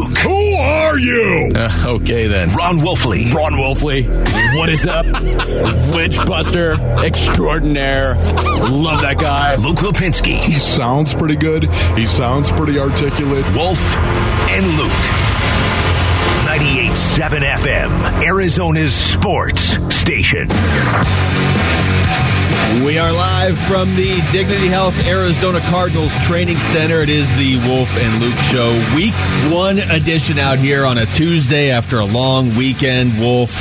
Luke. Who are you? Uh, okay, then. Ron Wolfley. Ron Wolfley. What is up? Witch Buster extraordinaire. Love that guy. Luke Lapinski. He sounds pretty good. He sounds pretty articulate. Wolf and Luke. 98.7 FM, Arizona's sports station. We are live from the Dignity Health Arizona Cardinals Training Center. It is the Wolf and Luke Show, week one edition out here on a Tuesday after a long weekend. Wolf,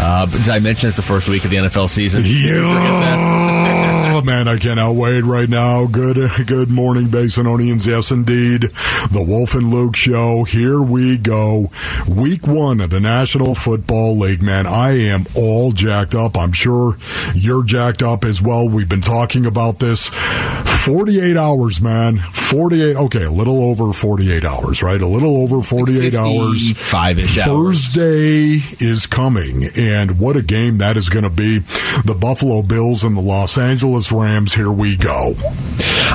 uh, did I mention it's the first week of the NFL season? Yeah, oh, man, I cannot wait right now. Good, good morning, Basinonians. Yes, indeed, the Wolf and Luke Show. Here we go. Week one of the National Football League. Man, I am all jacked up. I'm sure you're jacked up as well. We've been talking about this. 48 hours, man. 48. Okay, a little over 48 hours, right? A little over 48 hours. Five ish hours. Thursday is coming, and what a game that is going to be. The Buffalo Bills and the Los Angeles Rams. Here we go.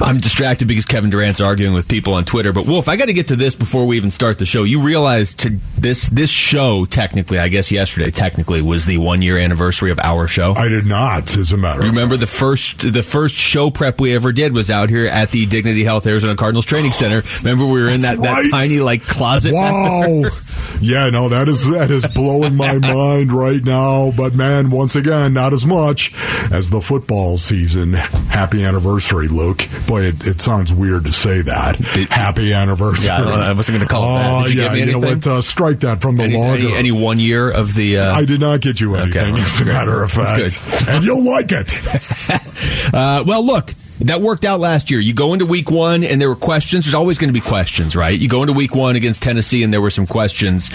I'm distracted because Kevin Durant's arguing with people on Twitter. But Wolf, I got to get to this before we even start the show. You realize to this this show technically, I guess yesterday technically was the one year anniversary of our show. I did not, as a matter. You of remember the first the first show prep we ever did was out here at the Dignity Health Arizona Cardinals Training Center. Remember we were in that, That's that tiny like closet. Wow. yeah, no, that is that is blowing my mind right now. But man, once again, not as much as the football season. Happy anniversary, Luke. Boy, it, it sounds weird to say that. Did- Happy anniversary. Yeah, I, I wasn't going to call it that. Did you yeah, give me you know what? Uh, strike that from the any, logger. any, any one year of the? Uh, I did not get you Okay, anything, well, as a matter of That's fact. good. And you'll like it. Uh, well, look, that worked out last year. You go into week one, and there were questions. There's always going to be questions, right? You go into week one against Tennessee, and there were some questions.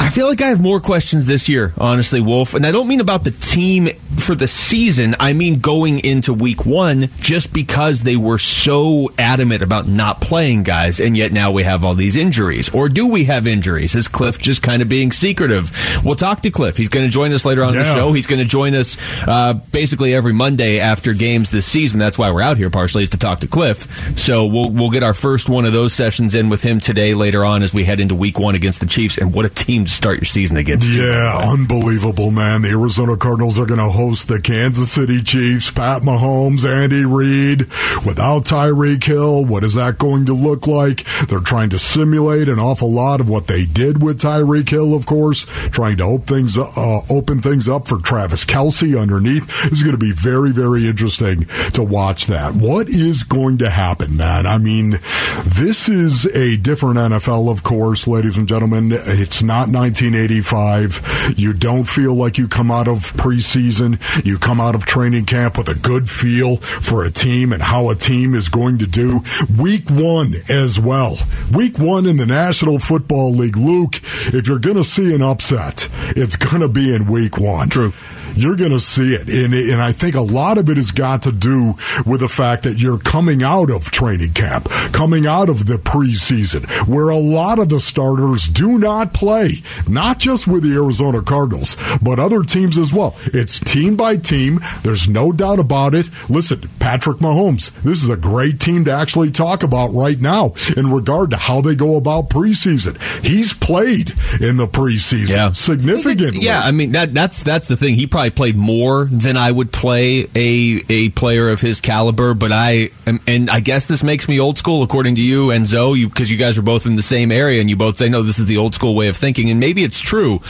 I feel like I have more questions this year, honestly, Wolf. And I don't mean about the team for the season. I mean going into week one, just because they were so adamant about not playing guys, and yet now we have all these injuries. Or do we have injuries? Is Cliff just kind of being secretive? We'll talk to Cliff. He's going to join us later on in the show. He's going to join us uh, basically every Monday after games this season. That's why we're out here partially is to talk to Cliff. So we'll we'll get our first one of those sessions in with him today later on as we head into Week One against the Chiefs. And what a team to start your season against! Yeah, unbelievable, man. The Arizona Cardinals are going to host the Kansas City Chiefs. Pat Mahomes, Andy Reid, without Tyreek Hill. What is that going to look like? They're trying to simulate an awful lot of what they did with Tyreek Hill, of course, trying to open things, uh, open things up for Travis Kelce underneath. This is going to be very, very interesting to watch that. What is going to happen, man? I mean, this is a different NFL, of course, ladies and gentlemen. It's not 1985. You don't feel like you come out of preseason. You come out of training camp with a good feel for a team and how a team is going to do. Week one as well. Week one in the National Football League. Luke, if you're going to see an upset, it's going to be in week one. True. You're going to see it. And, and I think a lot of it has got to do with the fact that you're coming out of training camp, coming out of the preseason, where a lot of the starters do not play, not just with the Arizona Cardinals, but other teams as well. It's team by team. There's no doubt about it. Listen, Patrick Mahomes, this is a great team to actually talk about right now in regard to how they go about preseason. He's played in the preseason Yeah. significantly. Yeah, I mean that that's that's the thing. He probably played more than I would play a a player of his caliber. But I am, and I guess this makes me old school, according to you and Zoe, you because you guys are both in the same area, and you both say no, this is the old school way of thinking, and maybe it's true.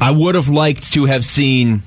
I would have liked to have seen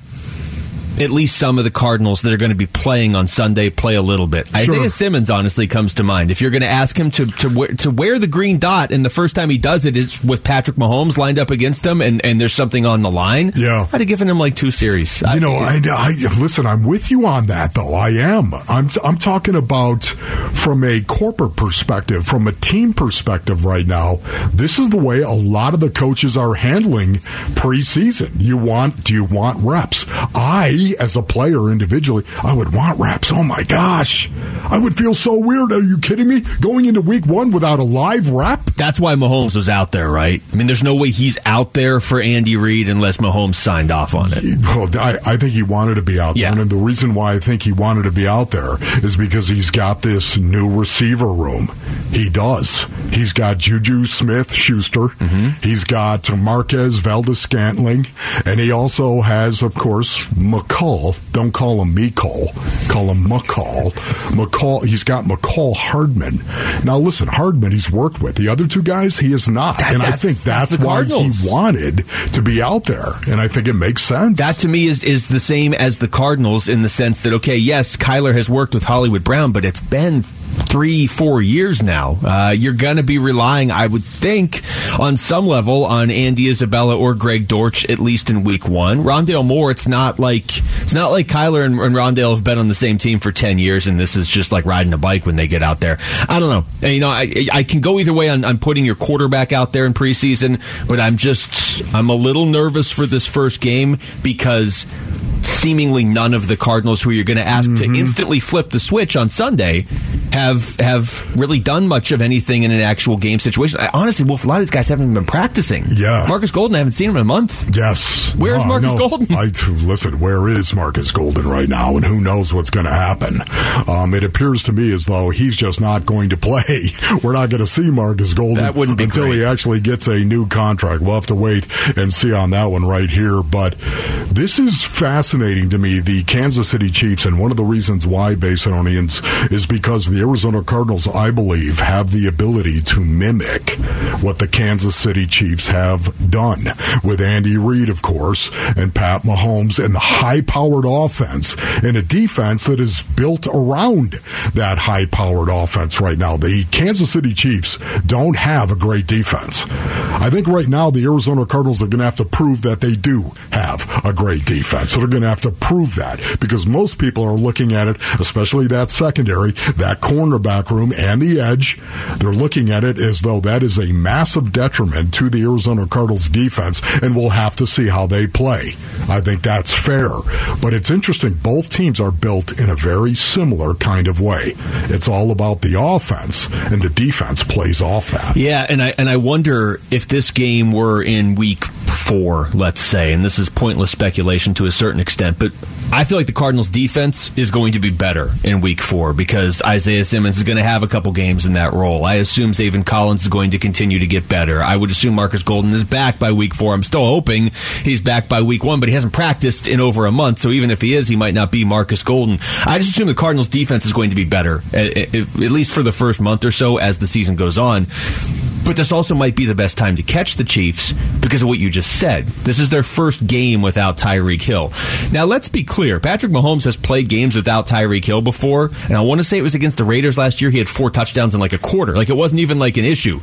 at least some of the Cardinals that are going to be playing on Sunday play a little bit. Sure. Isaiah Simmons honestly comes to mind. If you're going to ask him to to wear, to wear the green dot, and the first time he does it is with Patrick Mahomes lined up against him, and, and there's something on the line. Yeah. I'd have given him like two series. I- You know, I, I listen. I'm with you on that, though. I am. I'm. I'm talking about from a corporate perspective, from a team perspective. Right now, this is the way a lot of the coaches are handling preseason. You want? Do you want reps? I me as a player individually, I would want reps. Oh my gosh. I would feel so weird. Are you kidding me? Going into week one without a live rep? That's why Mahomes was out there, right? I mean, there's no way he's out there for Andy Reid unless Mahomes signed off on it. Well, I, I think he wanted to be out Yeah. there. And the reason why I think he wanted to be out there is because he's got this new receiver room. He does. He's got Juju Smith Schuster. Mm-hmm. He's got Marquez Valdes Scantling. And he also has, of course, McCall. Don't call him McCall. Call him McCall. McCall. He's got Mecole Hardman. Now, listen, Hardman he's worked with. The other two guys, he is not. That- and I think that's that's, why he wanted to be out there. And I think it makes sense. That to me is is the same as the Cardinals in the sense that okay, yes, Kyler has worked with Hollywood Brown, but it's been three, four years now. Uh, you're going to be relying, I would think, on some level on Andy Isabella or Greg Dortch at least in Week One. Rondale Moore, it's not like it's not like Kyler and, and Rondale have been on the same team for ten years, and this is just like riding a bike when they get out there. I don't know. And, you know, I, I can go either way on, on putting your quarterback out there in preseason, but I'm just I'm a little nervous for this first game because seemingly none of the Cardinals who you're going to ask Mm-hmm. to instantly flip the switch on Sunday have have really done much of anything in an actual game situation. I, honestly, Wolf, a lot of these guys haven't even been practicing. Yeah. Marcus Golden, I haven't seen him in a month. Yes. Where's No, Marcus no. Golden? I, listen, where is Marcus Golden right now, and who knows what's going to happen? Um, it appears to me as though he's just not going to play. We're not going to see Marcus Golden That wouldn't be until great. he actually gets a new contract. We'll have to wait and see on that one right here. But this is fascinating to me. The Kansas City Chiefs, and one of the reasons why Basinonians is because the Arizona Cardinals, I believe, have the ability to mimic what the Kansas City Chiefs have done with Andy Reid, of course, and Pat Mahomes, and the high-powered offense and a defense that is built around that high-powered offense right now. The Kansas City Chiefs don't have a great defense. I think right now the Arizona Cardinals are going to have to prove that they do have a great defense. So they're going to have to prove that because most people are looking at it, especially that secondary, that cornerback room, and the edge. They're looking at it as though that is a massive detriment to the Arizona Cardinals defense, and we'll have to see how they play. I think that's fair. But it's interesting. Both teams are built in a very similar kind of way. It's all about the offense, and the defense plays off that. Yeah, and I and I wonder if this game were in week four, let's say, and this is pointless speculation to a certain extent, but I feel like the Cardinals defense is going to be better in week four because Isaiah Simmons is going to have a couple games in that role. I assume Zaven Collins is going to continue to get better. I would assume Marcus Golden is back by week four. I'm still hoping he's back by week one, but he hasn't practiced in over a month, so even if he is, he might not be Marcus Golden. I just assume the Cardinals defense is going to be better, at at least for the first month or so as the season goes on. But this also might be the best time to catch the Chiefs because of what you just said. This is their first game without Tyreek Hill. Now, let's be clear. Patrick Mahomes has played games without Tyreek Hill before, and I want to say it was against the Raiders last year. He had four touchdowns in like a quarter. Like, it wasn't even like an issue.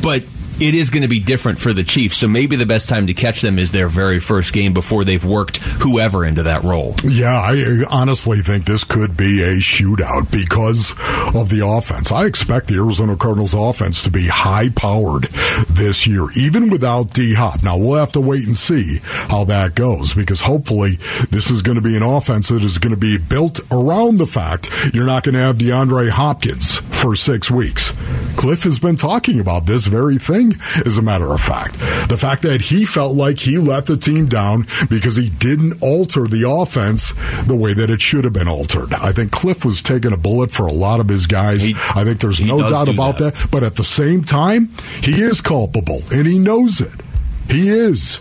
But it is going to be different for the Chiefs, so maybe the best time to catch them is their very first game before they've worked whoever into that role. Yeah, I honestly think this could be a shootout because of the offense. I expect the Arizona Cardinals offense to be high powered this year, even without D Hop. Now we'll have to wait and see how that goes because hopefully this is going to be an offense that is going to be built around the fact you're not going to have DeAndre Hopkins for six weeks. Cliff has been talking about this very thing, as a matter of fact. The fact that he felt like he let the team down because he didn't alter the offense the way that it should have been altered. I think Cliff was taking a bullet for a lot of his guys. He- I think there's no doubt do about that. that. But at the same time, he is culpable and he knows it. He is.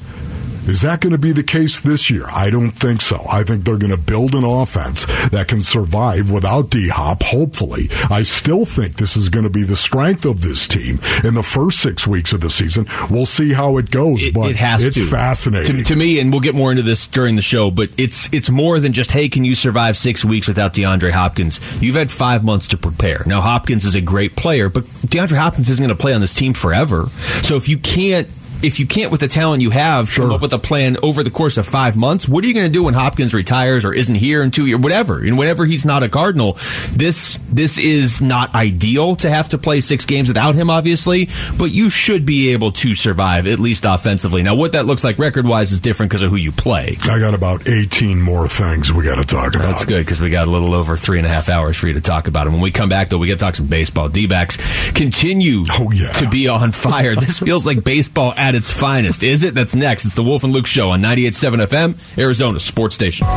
Is that going to be the case this year? I don't think so. I think they're going to build an offense that can survive without D Hop, hopefully. I still think this is going to be the strength of this team in the first six weeks of the season. We'll see how it goes, It, but it has it's to. fascinating. to, to me, and we'll get more into this during the show. But it's it's more than just hey, can you survive six weeks without DeAndre Hopkins? You've had five months to prepare. Now Hopkins is a great player, but DeAndre Hopkins isn't going to play on this team forever. So if you can't if you can't with the talent you have come up with a plan over the course of five months, what are you going to do when Hopkins retires or isn't here in two years, whatever? And whenever he's not a Cardinal, this this is not ideal to have to play six games without him, obviously. But you should be able to survive at least offensively. Now, what that looks like record wise is different because of who you play. I got about eighteen more things we got to talk about. That's good because we got a little over three and a half hours for you to talk about. And when we come back, though, we get to talk some baseball. D backs continue oh, yeah. to be on fire. this feels like baseball at its finest. Is it? That's next. It's the Wolf and Luke Show on 98.7 FM, Arizona Sports Station.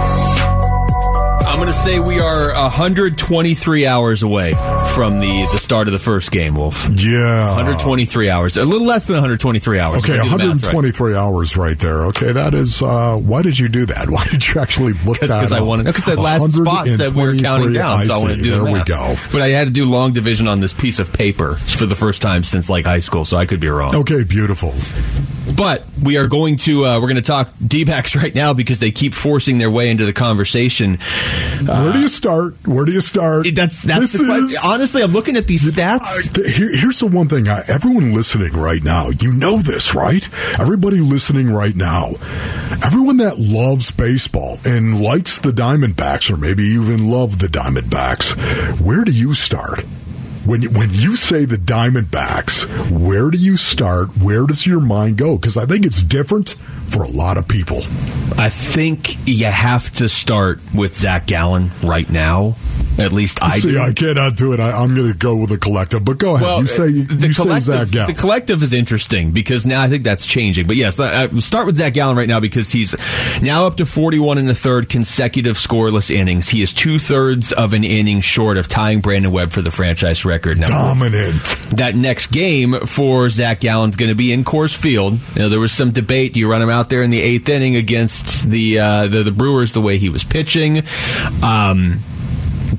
I'm going to say we are 123 hours away from the, the start of the first game, Wolf. Yeah. 123 hours. A little less than 123 hours. Okay, 123 right. hours right there. Okay, that is. Uh, why did you do that? Why did you actually look at that Because I wanted. Because that last spot said we were counting down, so I wanted to do There the we go. But I had to do long division on this piece of paper for the first time since like high school, so I could be wrong. Okay, beautiful. But we are going to uh, we're going to talk D-backs right now because they keep forcing their way into the conversation. Where do you start? Where do you start? That's that's This the question. is- Honestly, I'm looking at these stats. Uh, here- here's the one thing. Uh, everyone listening right now, you know this, right? Everybody listening right now, everyone that loves baseball and likes the Diamondbacks, or maybe even love the Diamondbacks, where do you start? When you, when you say the Diamondbacks, where do you start? Where does your mind go? Because I think it's different for a lot of people. I think you have to start with Zach Gallen right now. At least I See, do. I cannot do it. I, I'm going to go with the collective. But go ahead. you say you, the you say collective, Zach Gallen. The collective is interesting because now I think that's changing. But yes, uh, we'll start with Zach Gallen right now because he's now up to 41 and a third consecutive scoreless innings. He is two thirds of an inning short of tying Brandon Webb for the franchise record. Now, Dominant. that next game for Zach Gallen's going to be in Coors Field. You know, there was some debate: do you run him out there in the eighth inning against the uh, the, the Brewers the way he was pitching? Um,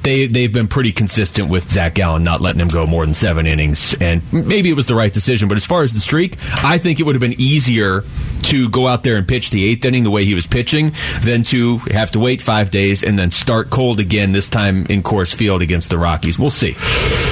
they they've been pretty consistent with Zach Gallen not letting him go more than seven innings, and maybe it was the right decision. But as far as the streak, I think it would have been easier to go out there and pitch the eighth inning the way he was pitching than to have to wait five days and then start cold again. This time in Coors Field against the Rockies. We'll see.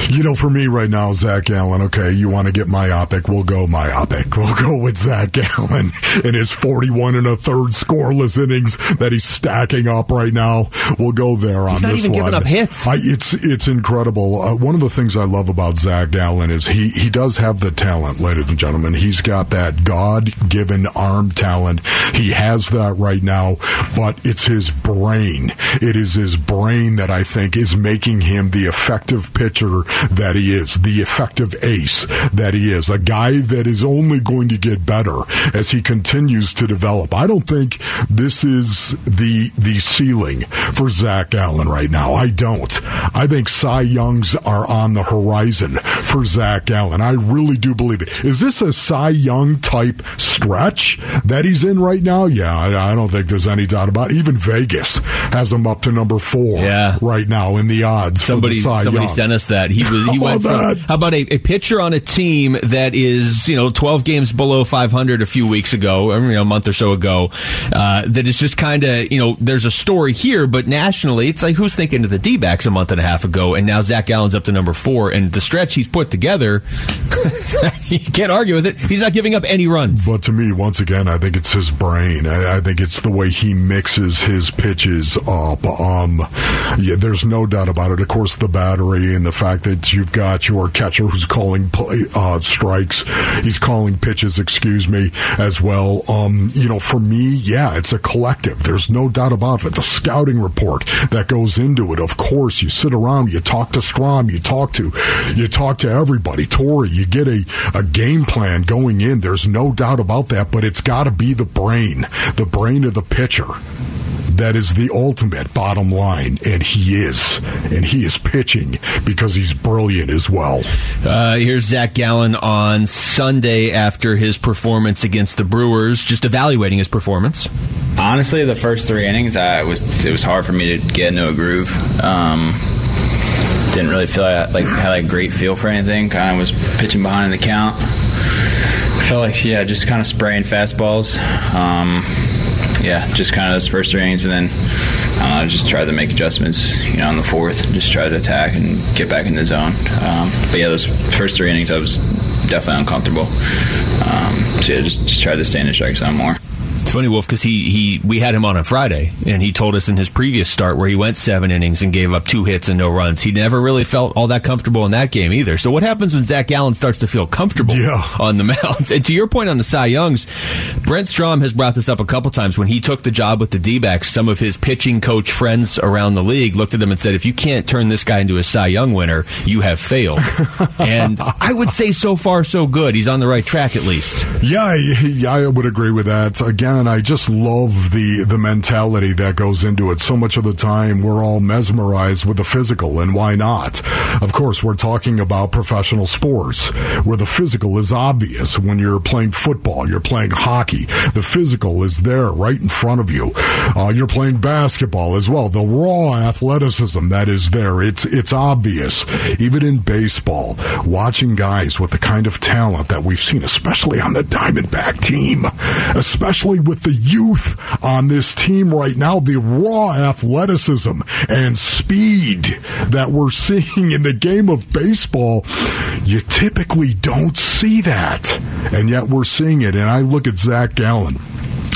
You know, for me right now, Zach Gallen, okay, you want to get myopic, we'll go myopic. We'll go with Zach Gallen in his 41 and a third scoreless innings that he's stacking up right now. We'll go there on He's not this even one. giving up hits. I, it's it's incredible. Uh, one of the things I love about Zach Gallen is he, he does have the talent, ladies and gentlemen. He's got that God given arm talent. He has that right now, but it's his brain. It is his brain that I think is making him the effective pitcher that he is, the effective ace that he is, a guy that is only going to get better as he continues to develop. I don't think this is the the ceiling for Zach Gallen right now. I don't. I think Cy Youngs are on the horizon for Zach Gallen. I really do believe it. Is this a Cy Young type stretch that he's in right now? Yeah, I, I don't think there's any doubt about it. Even Vegas has him up to number four Yeah. right now in the odds. Somebody, for the somebody Young. sent us that he was. He How went about from how about a, a pitcher on a team that is you know twelve games below five hundred a few weeks ago, or, you know, a month or so ago. Uh, that is just kind of you know there's a story here, but nationally it's like who's thinking of the D-backs a month and a half ago, and now Zach Gallen's up to number four, and the stretch he's put together, you can't argue with it. He's not giving up any runs. But to me, once again, I think it's his brain. I, I think it's the way he mixes his pitches up. Um, yeah, there's no doubt about it. Of course, the battery and the fact that you've got your catcher who's calling play, uh, strikes, he's calling pitches, excuse me, as well. Um, you know, for me, yeah, it's a collective. There's no doubt about it. The scouting report that goes into it. Of course, you sit around, you talk to Strom, you talk to, you talk to everybody. Torey, you get a, a game plan going in. There's no doubt about that, but it's got to be the brain, the brain of the pitcher. That is the ultimate bottom line, and he is. And he is pitching because he's brilliant as well. Uh, here's Zach Gallen on Sunday after his performance against the Brewers, just evaluating his performance. Honestly, the first three innings, I was it was hard for me to get into a groove. Um, didn't really feel like I like, had a great feel for anything. Kind of was pitching behind the count. Felt like yeah, just kind of spraying fastballs. Um, yeah, just kind of those first three innings, and then don't just tried to make adjustments. You know, in the fourth, just try to attack and get back in the zone. Um, but yeah, those first three innings, I was definitely uncomfortable. Um, so yeah, just just try to stay in the strike zone more. It's funny, Wolf, because he, he we had him on on Friday, and he told us in his previous start where he went seven innings and gave up two hits and no runs. He never really felt all that comfortable in that game either. So what happens when Zach Gallen starts to feel comfortable Yeah. on the mound? And to your point on the Cy Youngs, Brent Strom has brought this up a couple times. When he took the job with the D-backs, some of his pitching coach friends around the league looked at him and said, if you can't turn this guy into a Cy Young winner, you have failed. and I would say so far so good. He's on the right track at least. Yeah, I- yeah, I would agree with that. Again, I just love the the mentality that goes into it. So much of the time, we're all mesmerized with the physical, and why not? Of course, we're talking about professional sports where the physical is obvious. When you're playing football, you're playing hockey, the physical is there right in front of you. Uh, you're playing basketball as well. The raw athleticism that is there, it's it's obvious. Even in baseball, watching guys with the kind of talent that we've seen, especially on the Diamondback team, especially with the youth on this team right now, the raw athleticism and speed that we're seeing in the game of baseball, you typically don't see that. And yet we're seeing it. And I look at Zach Gallen.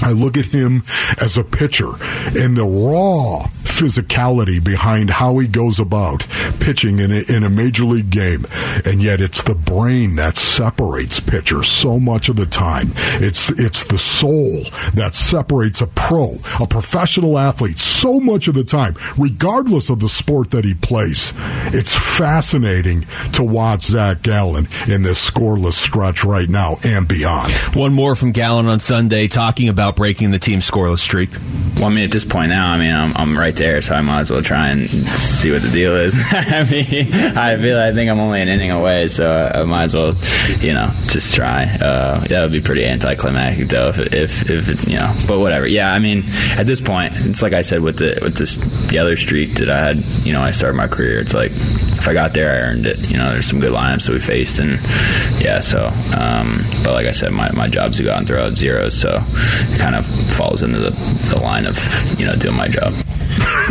I look at him as a pitcher and the raw physicality behind how he goes about pitching in a, in a major league game. And yet it's the brain that separates pitchers so much of the time. It's, it's the soul that separates a pro, a professional athlete so much of the time, regardless of the sport that he plays. It's fascinating to watch Zach Gallen in this scoreless stretch right now and beyond. One more from Gallen on Sunday talking about breaking the team's scoreless streak. Well, I mean, at this point now, I mean, I'm, I'm right there, so I might as well try and see what the deal is. I mean, I feel I think I'm only an inning away, so I might as well, you know, just try. Uh, that would be pretty anticlimactic, though, if, if, if it, you know. But whatever. Yeah, I mean, at this point, it's like I said with the with this the other streak that I had. You know, I started my career. It's like if I got there, I earned it. You know, there's some good lineups that we faced, and yeah. So, um, but like I said, my my job's to go out and throw out zeros, so it kind of falls into the, the line of you know doing my job.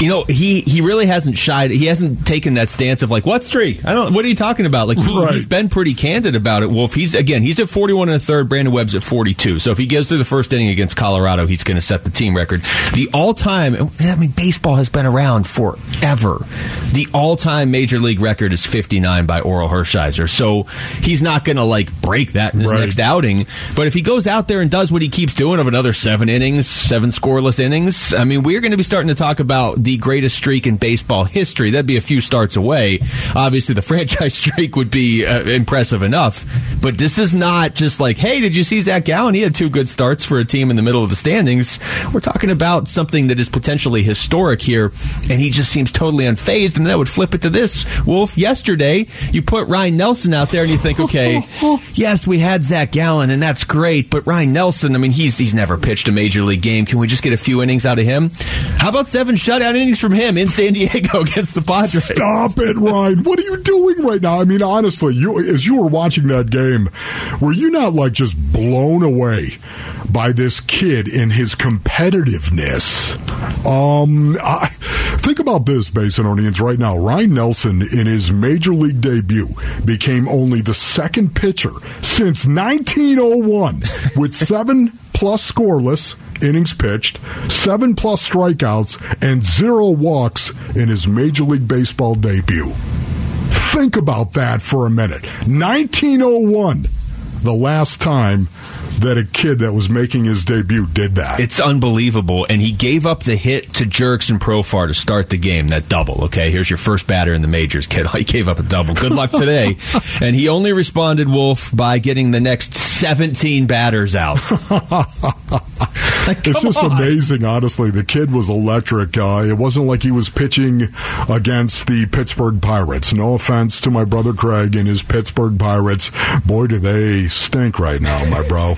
You know, he he really hasn't shied. He hasn't taken that stance of like, what streak? I don't. What are you talking about? Like he, Right. he's been pretty candid about it. Wolf. He's again. He's at forty one and a third. Brandon Webb's at forty two. So if he gets through the first inning against Colorado, he's going to set the team record. The all time. I mean, baseball has been around forever. The all time major league record is fifty nine by Orel Hershiser. So he's not going to like break that in his Right. next outing. But if he goes out there and does what he keeps doing of another seven innings, seven scoreless innings, I mean, we're going to be starting to talk about the greatest streak in baseball history. That'd be a few starts away. Obviously, the franchise streak would be uh, impressive enough. But this is not just like, hey, did you see Zach Gallen? He had two good starts for a team in the middle of the standings. We're talking about something that is potentially historic here, and he just seems totally unfazed. And that would flip it to this. Wolf, yesterday, you put Ryne Nelson out there and you think, okay, yes, we had Zach Gallen, and that's great, but Ryne Nelson, I mean, he's he's never pitched a major league game. Can we just get a few innings out of him? How about seven shutout innings from him in San Diego against the Padres? Stop it, Ryne. What are you doing right now? I mean, honestly, you as you were watching that game, were you not like just blown away by this kid in his competitiveness? Um, I, think about this, Basinonians, right now. Ryne Nelson, in his major league debut, became only the second pitcher since 1901 with seven plus scoreless innings pitched, seven plus strikeouts, and zero walks in his Major League Baseball debut. Think about that for a minute. 1901, the last time that a kid that was making his debut did that. It's unbelievable. And he gave up the hit to Jurickson Profar to start the game, that double. Okay, here's your first batter in the majors, kid. He gave up a double. Good luck today. and he only responded, Wolf, by getting the next 17 batters out. Like, It's just on. amazing, honestly. The kid was electric. Uh, it wasn't like he was pitching against the Pittsburgh Pirates. No offense to my brother Craig and his Pittsburgh Pirates. Boy, do they stink right now, my bro.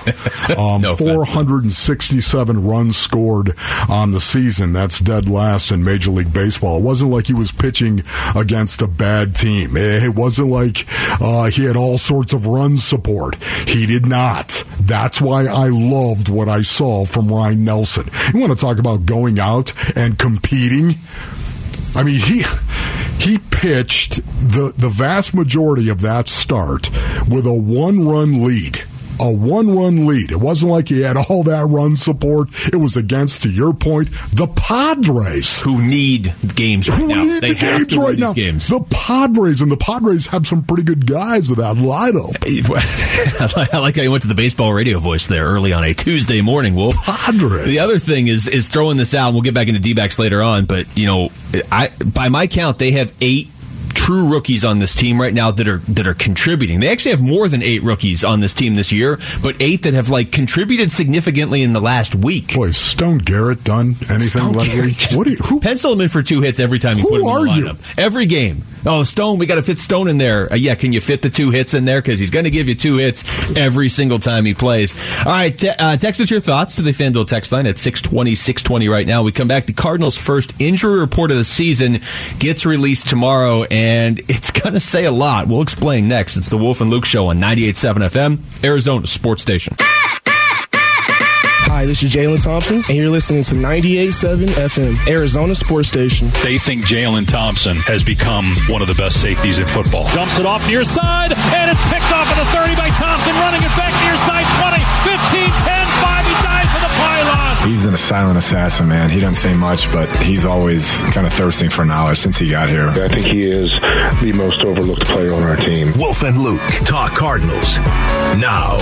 Um, No 467 runs scored on the season. That's dead last in Major League Baseball. It wasn't like he was pitching against a bad team. It wasn't like uh, he had all sorts of run support. He did not. That's why I loved what I saw from Ryne Nelson. You want to talk about going out and competing? I mean, he he pitched the the vast majority of that start with a one run lead a one-run lead. It wasn't like he had all that run support. It was against, to your point, the Padres. Who need games right Who now? need They the have games to win right these now. games. The Padres and the Padres have some pretty good guys with that lineup. I like how you went to the baseball radio voice there early on a Tuesday morning, Wolf. Padres. The other thing is is throwing this out. and We'll get back into D-backs later on, but you know, I by my count, they have eight true rookies on this team right now that are that are contributing. They actually have more than eight rookies on this team this year, but eight that have like contributed significantly in the last week. Boy, Stone Garrett done anything Stone lately? Garrett What you, who, Pencil him in for two hits every time you put him in the lineup. Every game. Oh, Stone, we got to fit Stone in there. Uh, yeah, can you fit the two hits in there? Because he's going to give you two hits every single time he plays. All right, te- uh, text us your thoughts to the FanDuel text line at 620, 620 right now. We come back. The Cardinals' first injury report of the season gets released tomorrow, and it's going to say a lot. We'll explain next. It's the Wolf and Luke Show on 98.7 FM, Arizona Sports Station. Hi, this is Jalen Thompson, and you're listening to 98.7 FM, Arizona Sports Station. They think Jalen Thompson has become one of the best safeties in football. Dumps it off near side, and it's picked off at the 30 by Thompson, running it back near side 20, 15, 10, 5. He dives for the pylon. He's a silent assassin, man. He doesn't say much, but he's always kind of thirsting for knowledge since he got here. I think he is the most overlooked player on our team. Wolf and Luke talk Cardinals now.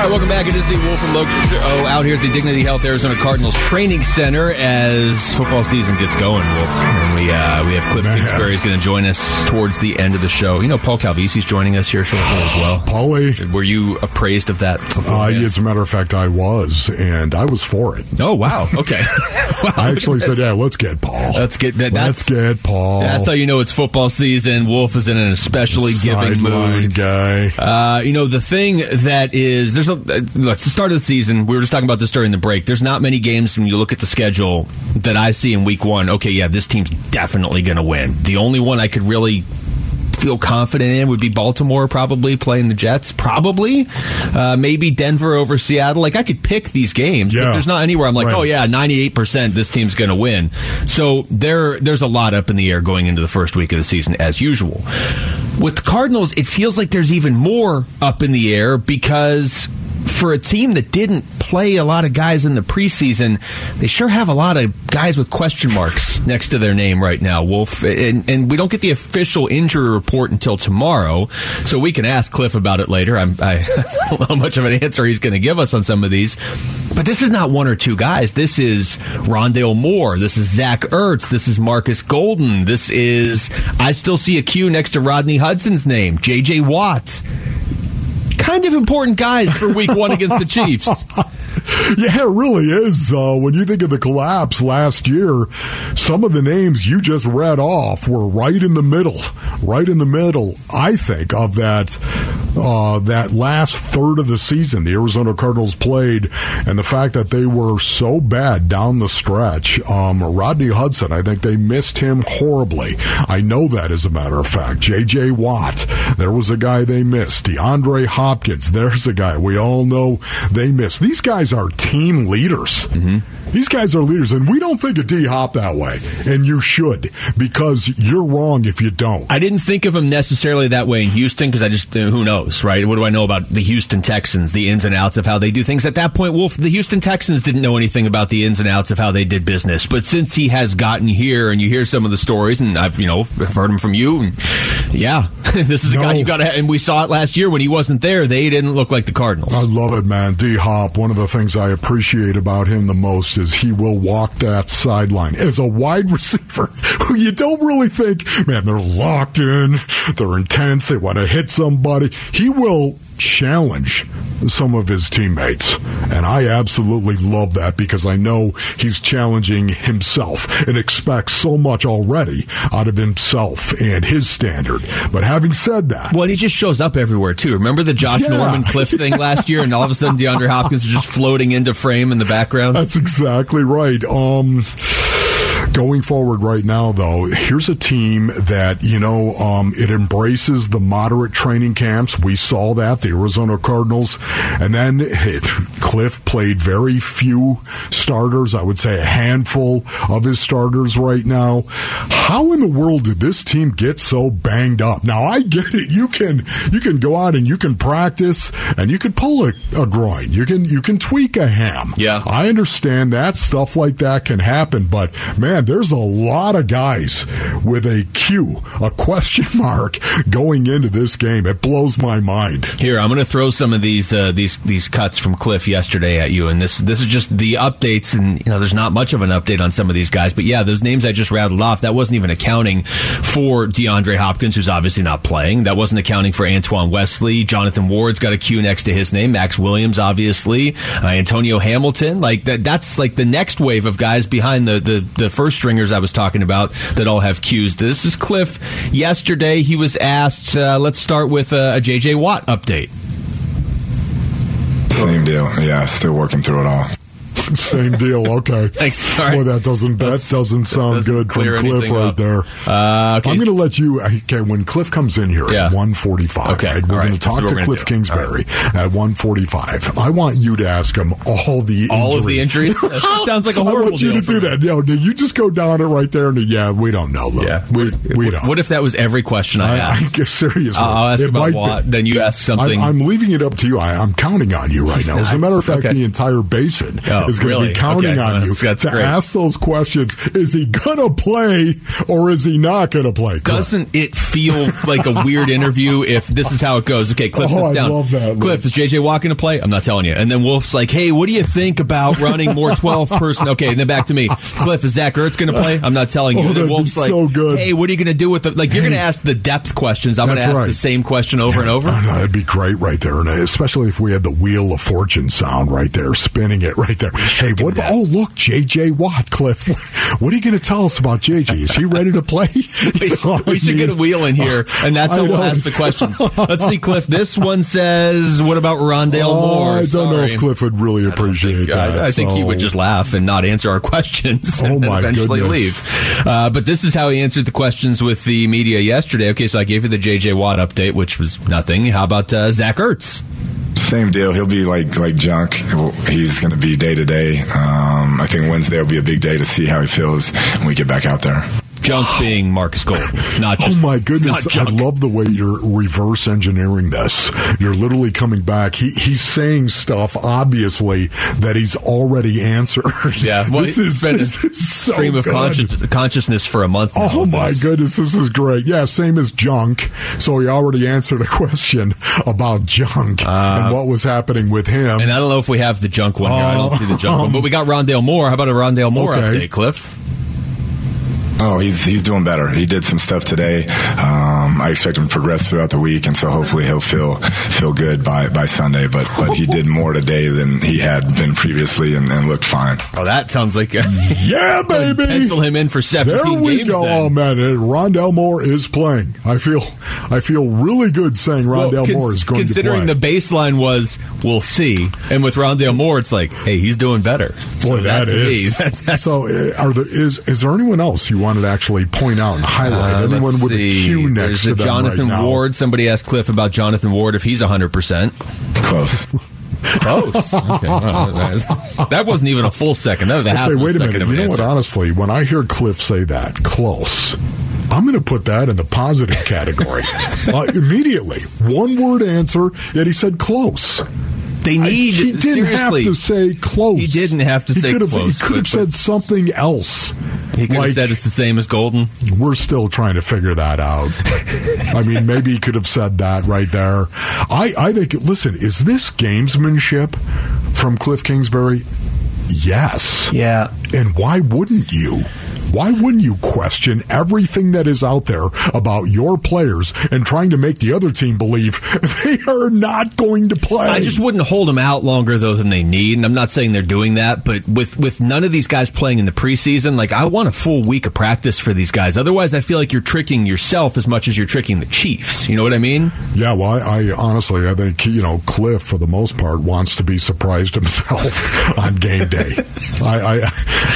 Right, welcome back. It is the Wolf and Luke show out here at the Dignity Health Arizona Cardinals Training Center as football season gets going, Wolf. And we uh, we have Cliff. Kingsbury is going to join us towards the end of the show. You know, Paul Calvisi's joining us here shortly as well. Paulie? Were you appraised of that? Uh, as a matter of fact, I was, and I was for it. Oh wow. Okay. Wow, I actually said, "Yeah, let's get Paul. Let's get that. let's get Paul. that's how you know it's football season. Wolf is in an especially giving mood. guy. Uh, you know, the thing that is, there's a, uh, look, it's the start of the season. We were just talking about this during the break. There's not many games when you look at the schedule that I see in week one. Okay, yeah, this team's definitely going to win. The only one I could really feel confident in would be Baltimore probably playing the Jets probably uh, maybe Denver over Seattle like I could pick these games but there's not anywhere I'm like Right. oh yeah 98% this team's going to win so there there's a lot up in the air going into the first week of the season as usual with the Cardinals it feels like there's even more up in the air because for a team that didn't play a lot of guys in the preseason, they sure have a lot of guys with question marks next to their name right now, Wolf. And, and we don't get the official injury report until tomorrow, so we can ask Cliff about it later. I'm, I don't know how much of an answer he's going to give us on some of these. But this is not one or two guys. This is Rondale Moore. This is Zach Ertz. This is Marcus Golden. This is, I still see a Q next to Rodney Hudson's name, J.J. Watt kind of important guys for week one against the Chiefs. Yeah, it really is. Uh, when you think of the collapse last year, some of the names you just read off were right in the middle, right in the middle. I think of that uh, that last third of the season the Arizona Cardinals played, and the fact that they were so bad down the stretch. Um, Rodney Hudson, I think they missed him horribly. I know that as a matter of fact. J.J. Watt, there was a guy they missed. DeAndre Hopkins, there's a guy we all know they missed. These guys are team leaders. These guys are leaders, and we don't think of D Hop that way, and you should because you're wrong if you don't. I didn't think of him necessarily that way in Houston because I just uh, who knows, right? What do I know about the Houston Texans, the ins and outs of how they do things? At that point, Wolf, the Houston Texans didn't know anything about the ins and outs of how they did business. But since he has gotten here, and you hear some of the stories, and I've you know I've heard them from you, and yeah, this is a guy No. you got to. And we saw it last year when he wasn't there; they didn't look like the Cardinals. I love it, man. D Hop, one of the things I appreciate about him the most is he will walk that sideline as a wide receiver who you don't really think, man, they're locked in, they're intense, they want to hit somebody. He will challenge some of his teammates. And I absolutely love that because I know he's challenging himself and expects so much already out of himself and his standard. But having said that, Well, he just shows up everywhere too. Remember the Josh Yeah. Norman Cliff thing last year, and all of a sudden DeAndre Hopkins is just floating into frame in the background. That's exactly right. Um, Going forward right now, though, here's a team that, you know, um, it embraces the moderate training camps. We saw that, the Arizona Cardinals. And then it, Cliff played very few starters. I would say a handful of his starters right now. How in the world did this team get so banged up? Now, I get it. You can, you can go out and you can practice and you can pull a, a groin. You can, you can tweak a ham. Yeah. I understand that stuff like that can happen, but man, there's a lot of guys with a Q, a question mark going into this game. It blows my mind. Here, I'm going to throw some of these uh, these these cuts from Cliff yesterday at you, and this this is just the updates. And you know, there's not much of an update on some of these guys, but yeah, those names I just rattled off, that wasn't even accounting for DeAndre Hopkins, who's obviously not playing. That wasn't accounting for Antoine Wesley. Jonathan Ward's got a Q next to his name. Max Williams, obviously. Uh, Antonio Hamilton, like that. That's like the next wave of guys behind the the, the first stringers I was talking about that all have cues. This is Cliff. Yesterday, he was asked. Uh, let's start with uh, a JJ Watt update. Same deal. Yeah, still working through it all. Same deal. Okay. Thanks. Sorry. Boy, that doesn't that That's- doesn't sound doesn't good from Cliff right up. there. Uh, okay. I'm going to let you. Okay, when Cliff comes in here Yeah. at 1:45, Okay, right, we're all going to talk to Cliff. Kingsbury at 1:45. I want you to ask him all the all of the injuries. Sounds like a I horrible I want you to do me. that. No, no, you just go down it right there, and yeah, we don't know. Look, Yeah. we we don't. What if that was every question I, I, I asked? guess seriously, I'll ask it about be. Then you ask something. I'm, I'm leaving it up to you. I, I'm counting on you right now. As a matter of fact, the entire basin Oh, is going to really? be counting Okay. on you that's- to great. ask those questions. Is he going to play or is he not going to play? Cliff? Doesn't it feel like a weird interview if this is how it goes? Okay, Cliff Oh, down. that, Cliff, is JJ Watt going to play? I'm not telling you. And then Wolf's like, hey, what do you think about running more 12 person? Okay, and then back to me. Cliff, is Zach Ertz going to play? I'm not telling you. Oh, and then Wolf's like, so good. hey, what are you going to do with the, like, you're going to ask the depth questions. I'm going to ask right. the same question over and over. I know, that'd be great right there, and especially if we had the wheel of fortune sound right there, spinning it right there. Hey, what? that. Oh, look, J.J. Watt, Cliff. What are you going to tell us about J.J.? Is he ready to play? We should, we should get a wheel in here, and that's how we'll ask the questions. Let's see, Cliff. This one says, "What about Rondale Oh, Moore?" I don't know if Cliff would really appreciate think, that. I, I think he would just laugh and not answer our questions Oh, and then my eventually goodness. leave. Uh, but this is how he answered the questions with the media yesterday. Okay, so I gave you the J.J. Watt update, which was nothing. How about uh, Zach Ertz? Same deal. He'll be like like junk. He's going to be day to day. Um, I think Wednesday will be a big day to see how he feels when we get back out there. Junk being Marcus Gold, not just. Oh my goodness! I love the way you're reverse engineering this. You're literally coming back. He, he's saying stuff obviously that he's already answered. Yeah, well, this is, been this a is so stream of conscious, consciousness for a month. now Oh my this. goodness, this is great. Yeah, same as junk. So he already answered a question about junk and what was happening with him. Uh, And I don't know if we have the junk one here. I don't see the junk one, but we got Rondale Moore. How about a Rondale Moore Okay. update, Cliff? Oh, he's he's doing better. He did some stuff today. Um, I expect him to progress throughout the week, and so hopefully he'll feel feel good by, by Sunday. But but he did more today than he had been previously, and, and looked fine. Oh, that sounds like a, yeah, baby. pencil him in for seventeen There we games. go. then. Oh man, Rondale Moore is playing. I feel, I feel really good saying Well, Rondale cons- Moore is going to play. considering the baseline was we'll see, and with Rondale Moore, it's like, hey, he's doing better. So Boy, that to me, is. that- that's- so, uh, are there is is there anyone else you wanted to actually point out and highlight? Uh, anyone with see. a Q next There's Jonathan right? Ward. Somebody asked Cliff about Jonathan Ward if he's 100. percent Close. Close. Okay. Well, that wasn't even a full second. That was a half Okay, of wait a second minute. You know what? Honestly, when I hear Cliff say that, close. I'm going to put that in the positive category uh, immediately. One word answer, yet he said close. They need. he didn't have to say close. He didn't have to He say close, He could have but- said something else. He could have said it's the same as Golden. We're still trying to figure that out. I mean, maybe he could have said that right there. I, I think, listen, is this gamesmanship from Cliff Kingsbury? Yes. Yeah. And why wouldn't you? Why wouldn't you question everything that is out there about your players and trying to make the other team believe they are not going to play? I just wouldn't hold them out longer though than they need, and I'm not saying they're doing that, but with with none of these guys playing in the preseason, like I want a full week of practice for these guys. Otherwise, I feel like you're tricking yourself as much as you're tricking the Chiefs. You know what I mean? Yeah, well, I, I honestly, I think you know Cliff, for the most part, wants to be surprised himself on game day. I, I, I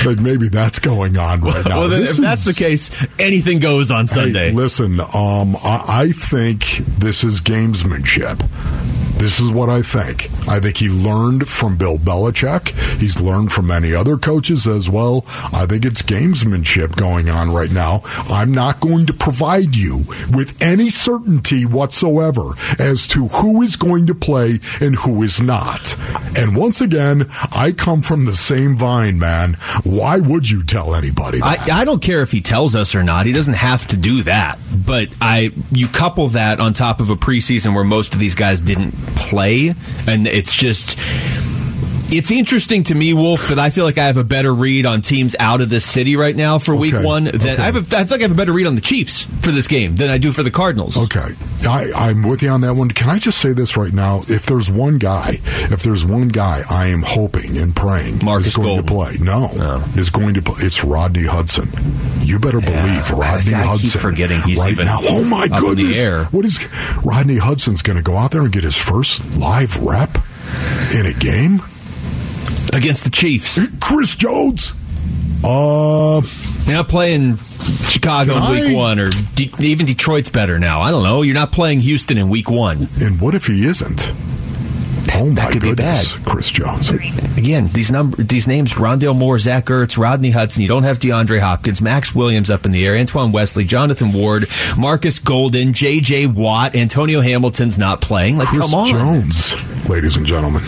think maybe that's going on right now. well, then, if that's the case, anything goes on Sunday. Hey, listen, um, I, I think this is gamesmanship. This is what I think. I think he learned from Bill Belichick. He's learned from many other coaches as well. I think it's gamesmanship going on right now. I'm not going to provide you with any certainty whatsoever as to who is going to play and who is not. And once again, I come from the same vine, man. Why would you tell anybody that? I, I don't care if he tells us or not. He doesn't have to do that. But I, you couple that on top of a preseason where most of these guys didn't play, and it's just. It's interesting to me, Wolf, that I feel like I have a better read on teams out of this city right now for Week One. Than Okay. I, have a, I feel like I have a better read on the Chiefs for this game than I do for the Cardinals. Okay, I, I'm with you on that one. Can I just say this right now? If there's one guy, if there's one guy, I am hoping and praying Marcus is going to play. No, oh. is going to play. It's Rodney Hudson. You better believe man, Rodney I keep Hudson. forgetting he's right even now. Oh my goodness! air. What is Rodney Hudson's going to go out there and get his first live rep in a game? Against the Chiefs. Chris Jones. Uh, You're not playing Chicago in Week I- One, or De- even Detroit's better now. I don't know. You're not playing Houston in Week One. and what if he isn't? Oh my goodness, bad. Chris Jones. Again, these number these names: Rondale Moore, Zach Ertz, Rodney Hudson. You don't have DeAndre Hopkins, Max Williams up in the air, Antoine Wesley, Jonathan Ward, Marcus Golden, J.J. Watt, Antonio Hamilton's not playing. Like, Chris come on. Jones, ladies and gentlemen.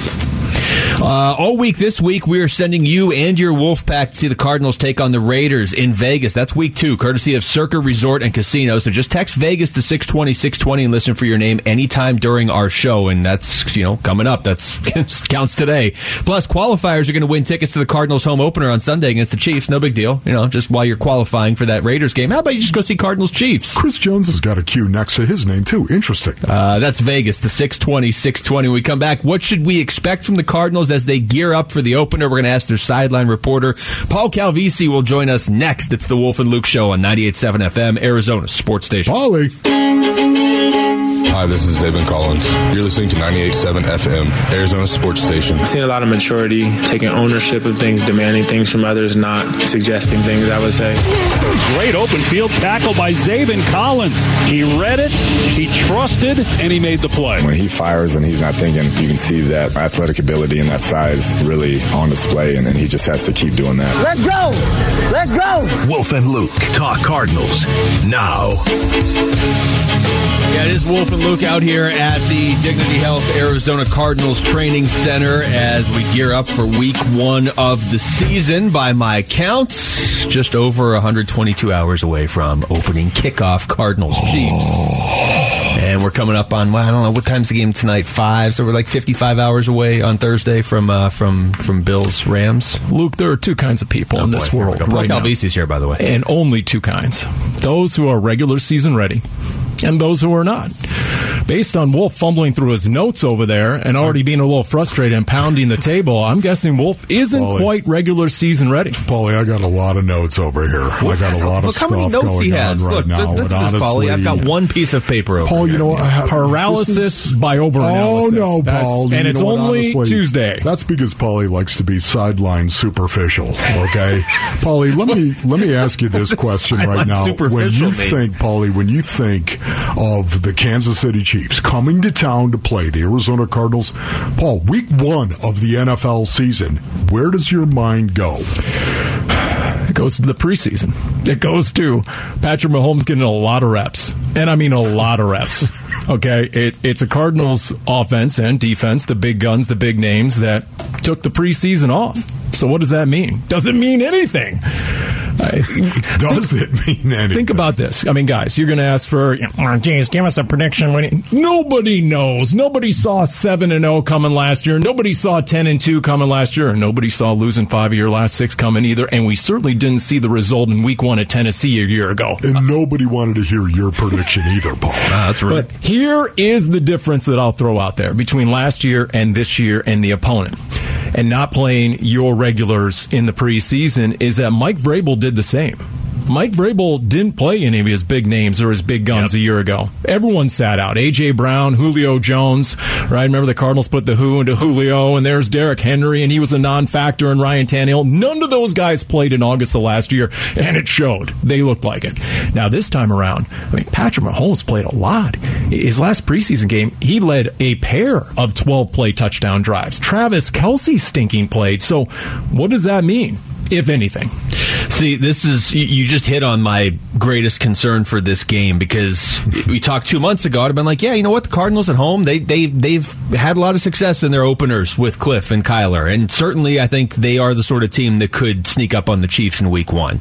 Uh, all week this week, we are sending you and your Wolfpack to see the Cardinals take on the Raiders in Vegas. That's week two, courtesy of Circa Resort and Casino. So just text Vegas to 620 620 and listen for your name anytime during our show. And that's, you know, coming up. That's counts today. Plus, qualifiers are going to win tickets to the Cardinals home opener on Sunday against the Chiefs. No big deal. You know, just while you're qualifying for that Raiders game. How about you just go see Cardinals Chiefs? Chris Jones has got a Q next to his name, too. Interesting. Uh, that's Vegas, the 620, 620. When we come back, what should we expect from the Cardinals as they gear up for the opener? We're going to ask their sideline reporter. Paul Calvisi will join us next. It's the Wolf and Luke Show on 98.7 FM, Arizona Sports Station. Polly. Hi, this is Zaven Collins. You're listening to 98.7 FM, Arizona Sports Station. I've seen a lot of maturity, taking ownership of things, demanding things from others, not suggesting things, I would say. Great open field tackle by Zaven Collins. He read it, he trusted, and he made the play. When he fires and he's not thinking, you can see that athletic ability and that size really on display, and then he just has to keep doing that. Let's go! Let's go! Wolf and Luke talk Cardinals now. Yeah, it is Wolf and Luke out here at the Dignity Health Arizona Cardinals Training Center as we gear up for week one of the season. By my count, just over 122 hours away from opening kickoff Cardinals Chiefs. And we're coming up on well, I don't know what time's the game tonight. Five, so we're like 55 hours away on Thursday from uh, from from Bills Rams. Luke, there are two kinds of people in this boy, we world right now. Calvisi's here, by the way. And only two kinds. Those who are regular season ready and those who are not. Based on Wolf fumbling through his notes over there and already being a little frustrated and pounding the table, I'm guessing Wolf isn't Paulie. quite regular season ready. Paulie, I got a lot of notes over here. I got a lot of Look how stuff many notes going he on has. right Look, now. look, look and at this, Paulie. I've got one piece of paper over here. Paul, here. you know, I have, Paralysis is- by overanalysis. Oh no, That's- Paul! and it's only honestly, Tuesday. That's because Paulie likes to be sideline superficial. Okay, Paulie, let me let me ask you this question right Sideline now. When you mate. think, Paulie, when you think of the Kansas City Chiefs coming to town to play the Arizona Cardinals, Paul, week one of the NFL season, where does your mind go? It goes to the preseason. It goes to Patrick Mahomes getting a lot of reps. And I mean a lot of reps. Okay? It, it's a Cardinals offense and defense, the big guns, the big names that took the preseason off. So what does that mean? Doesn't mean anything. I- Does it mean anything? Think about this. I mean, guys, you're going to ask for, you know, "Oh, geez, give us a prediction. When he-" Nobody knows. Nobody saw seven and zero coming last year. Nobody saw ten and two coming last year, and nobody saw losing five of your last six coming either. And we certainly didn't see the result in Week One at Tennessee a year ago. and nobody wanted to hear your prediction either, Paul. Ah, that's right. But here is the difference that I'll throw out there between last year and this year and the opponent. And not playing your regulars in the preseason is that Mike Vrabel did the same. Mike Vrabel didn't play any of his big names or his big guns yep. a year ago. Everyone sat out. A.J. Brown, Julio Jones, right? Remember the Cardinals put the who into Julio, and there's Derrick Henry, and he was a non factor, and Ryan Tannehill. None of those guys played in August of last year, and it showed. They looked like it. Now, this time around, I mean, Patrick Mahomes played a lot. His last preseason game, he led a pair of 12 play touchdown drives. Travis Kelce stinking played. So, what does that mean? If anything. See, this is you just hit on my greatest concern for this game because we talked two months ago. I'd have been like, yeah, you know what, the Cardinals at home they they they've had a lot of success in their openers with Cliff and Kyler, and certainly I think they are the sort of team that could sneak up on the Chiefs in Week One.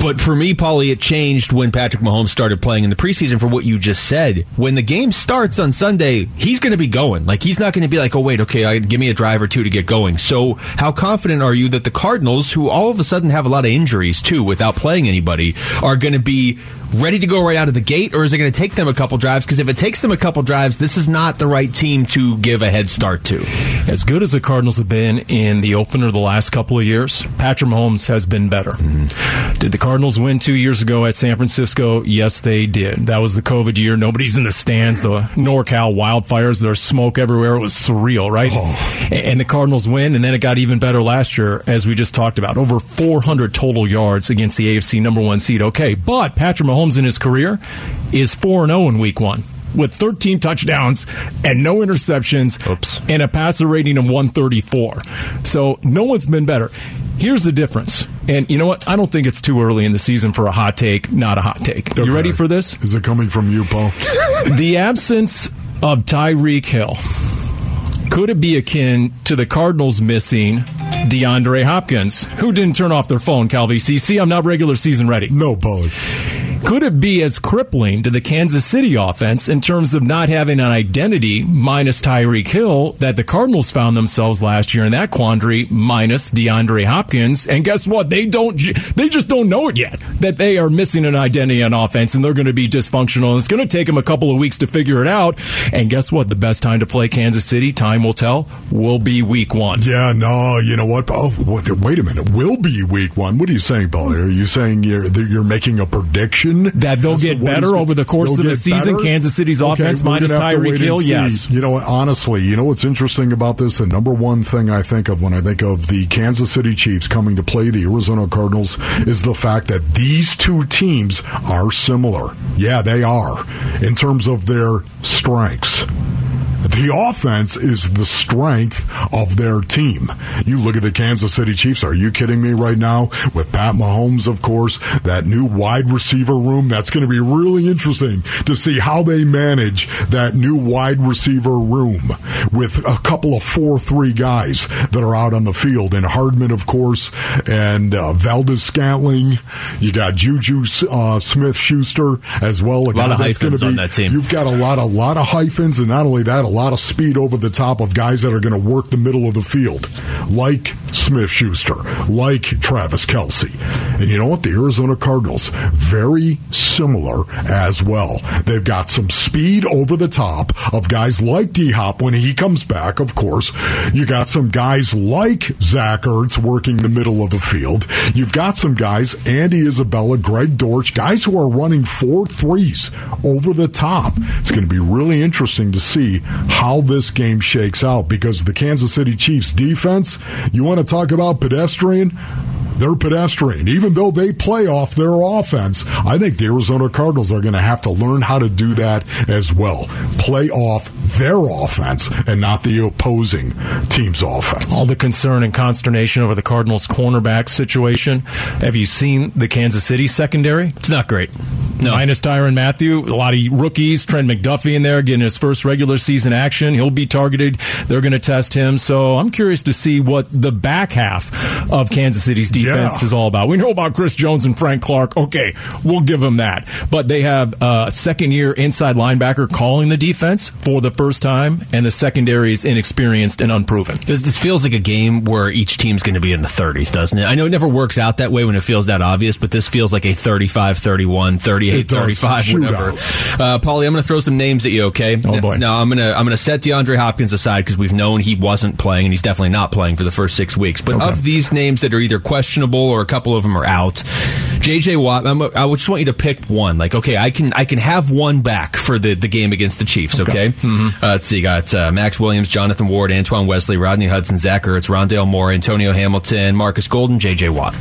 But for me, Paulie, it changed when Patrick Mahomes started playing in the preseason for what you just said. When the game starts on Sunday, he's going to be going. Like, he's not going to be like, oh, wait, okay, give me a drive or two to get going. So, how confident are you that the Cardinals, who all of a sudden have a lot of injuries too without playing anybody, are going to be ready to go right out of the gate, or is it going to take them a couple drives? Because if it takes them a couple drives, this is not the right team to give a head start to. As good as the Cardinals have been in the opener the last couple of years, Patrick Mahomes has been better. Mm-hmm. Did the Cardinals win two years ago at San Francisco? Yes, they did. That was the COVID year. Nobody's in the stands. The NorCal wildfires, there's smoke everywhere. It was surreal, right? Oh. And the Cardinals win, and then it got even better last year, as we just talked about. Over 400 total yards against the AFC number one seed. Okay, but Patrick Mahomes Mahomes in his career is 4 0 in week one with 13 touchdowns and no interceptions Oops. and a passer rating of 134. So no one's been better. Here's the difference. And you know what? I don't think it's too early in the season for a hot take, not a hot take. Okay. You ready for this? Is it coming from you, Paul? the absence of Tyreek Hill. Could it be akin to the Cardinals missing DeAndre Hopkins, who didn't turn off their phone, Calvi? CC, I'm not regular season ready. No, Paul. Could it be as crippling to the Kansas City offense in terms of not having an identity minus Tyreek Hill that the Cardinals found themselves last year in that quandary minus DeAndre Hopkins? And guess what? They don't, they just don't know it yet that they are missing an identity on offense and they're going to be dysfunctional. And it's going to take them a couple of weeks to figure it out. And guess what? The best time to play Kansas City, time will tell, will be week one. Yeah, no, you know what? Oh, wait a minute. Will be week one. What are you saying, Paul? Are you saying you're, you're making a prediction? That they'll get better over the course of the season. Better? Kansas City's okay, offense minus Tyreek Hill, yes. You know, honestly, you know what's interesting about this? The number one thing I think of when I think of the Kansas City Chiefs coming to play the Arizona Cardinals is the fact that these two teams are similar. Yeah, they are in terms of their strengths. The offense is the strength of their team. You look at the Kansas City Chiefs. Are you kidding me right now? With Pat Mahomes, of course, that new wide receiver room. That's going to be really interesting to see how they manage that new wide receiver room with a couple of 4 3 guys that are out on the field. And Hardman, of course, and uh, Valdes-Scantling. You got Juju uh, Smith Schuster as well. A, a lot of hyphens be, on that team. You've got a lot, a lot of hyphens, and not only that, a lot of speed over the top of guys that are going to work the middle of the field, like Smith Schuster, like Travis Kelce. And you know what? The Arizona Cardinals, very similar as well. They've got some speed over the top of guys like D Hop when he comes back, of course. You got some guys like Zach Ertz working the middle of the field. You've got some guys, Andy Isabella, Greg Dortch, guys who are running four threes over the top. It's going to be really interesting to see how this game shakes out because the Kansas City Chiefs defense, you want to talk about pedestrian? they're pedestrian. Even though they play off their offense, I think the Arizona Cardinals are going to have to learn how to do that as well. Play off their offense and not the opposing team's offense. All the concern and consternation over the Cardinals' cornerback situation. Have you seen the Kansas City secondary? It's not great. No. Minus Tyrann Mathieu, a lot of rookies. Trent McDuffie in there getting his first regular season action. He'll be targeted. They're going to test him. So I'm curious to see what the back half of Kansas City's defense defense yeah. is all about. We know about Chris Jones and Frank Clark. Okay, we'll give them that. But they have a second year inside linebacker calling the defense for the first time, and the secondary is inexperienced and unproven. This feels like a game where each team's going to be in the 30s, doesn't it? I know it never works out that way when it feels that obvious, but this feels like a 35 31, 38, 35, whatever. Uh, Paulie, I'm going to throw some names at you, okay? Oh, boy. No, I'm going to I'm going to set DeAndre Hopkins aside because we've known he wasn't playing and he's definitely not playing for the first six weeks. But Okay. of these names that are either questionable or a couple of them are out, J.J. Watt, I'm, I would just want you to pick one. Like, okay, I can I can have one back for the, the game against the Chiefs, okay? Uh, let's see, you got uh, Max Williams, Jonathan Ward, Antoine Wesley, Rodney Hudson, Zach Ertz, Rondale Moore, Antonio Hamilton, Marcus Golden, J.J. Watt.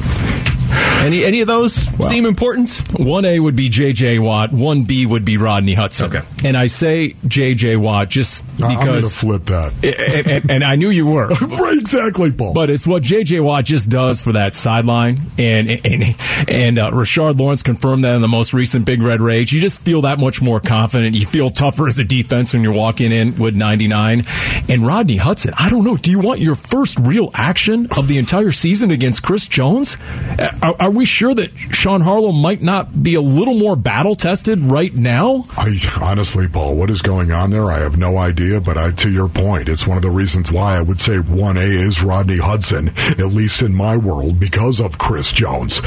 Any any of those seem important? One A would be J.J. Watt. One B would be Rodney Hudson. Okay. And I say J.J. Watt just I- I'm going to flip that. and, and- and I knew you were. right, exactly, Paul. But it's what J.J. Watt just does for that sideline, and and and uh, Rashard Lawrence confirmed that in the most recent Big Red Rage. You just feel that much more confident. You feel tougher as a defense when you're walking in with 99. And Rodney Hudson, I don't know. Do you want your first real action of the entire season against Chris Jones? Uh, Are, are we sure that Sean Harlow might not be a little more battle tested right now? I honestly, Paul, what is going on there? I have no idea. But I, to your point, it's one of the reasons why I would say one A is Rodney Hudson, at least in my world, because of Chris Jones.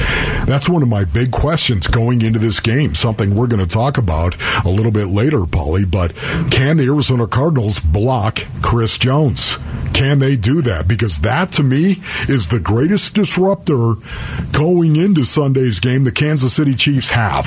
That's one of my big questions going into this game. Something we're going to talk about a little bit later, Paulie. But can the Arizona Cardinals block Chris Jones? Can they do that? Because that, to me, is the greatest disruptor going into Sunday's game the Kansas City Chiefs have,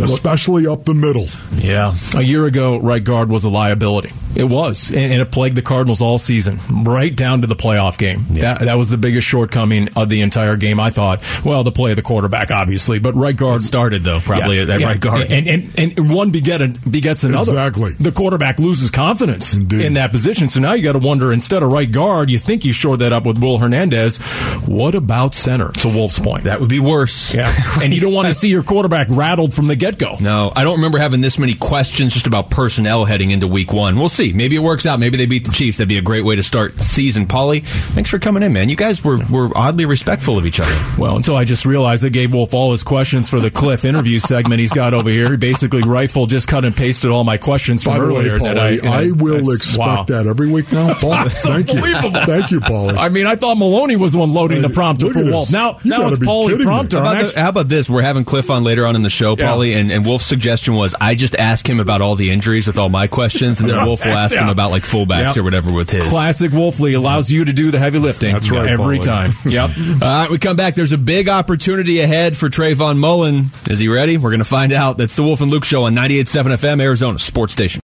especially up the middle. Yeah. A year ago, right guard was a liability. It was, and, and it plagued the Cardinals all season, right down to the playoff game. That, that was the biggest shortcoming of the entire game. I thought. Well, the play of the quarterback, obviously, but right guard started though, probably at right guard. and and, and, and one beget begets another. Exactly. The quarterback loses confidence Indeed. in that position. So now you got to wonder instead of right guard, you think you shored that up with Will Hernandez. What about center? To Wolf's point, That would be worse. yeah, and you don't want to see your quarterback rattled from the get go. No, I don't remember having this many questions just about personnel heading into week one. We'll see. Maybe it works out. Maybe they beat the Chiefs. That'd be a great way to start season. Paulie, thanks for coming in, man. You guys were, were oddly respectful of each other. Well, until I just realized I gave Wolf all his questions for the Cliff interview segment he's got over here. He basically rifled, just cut and pasted all my questions from By the way, earlier. that I, Paulie, I, will expect wow. that every week now. Paul, thank you. unbelievable. Thank you, Paulie. I mean, I thought Maloney was the one loading the prompter for at this. Wolf. Now, You now it's be Paulie prompter. How about, the- how about this? We're having Cliff on later on in the show, Yeah. Paulie, and, and Wolf's suggestion was I just ask him about all the injuries with all my questions, and then Wolf will ask him about like fullbacks Yep. or whatever with his. Classic Wolfley allows you to do the heavy lifting. That's right, Every Paulie. time. Yep. All right, we come back. There's a big opportunity ahead for Trayvon Mullen. Is he ready? We're going to find out. That's the Wolf and Luke Show on 98.7 FM, Arizona Sports Station.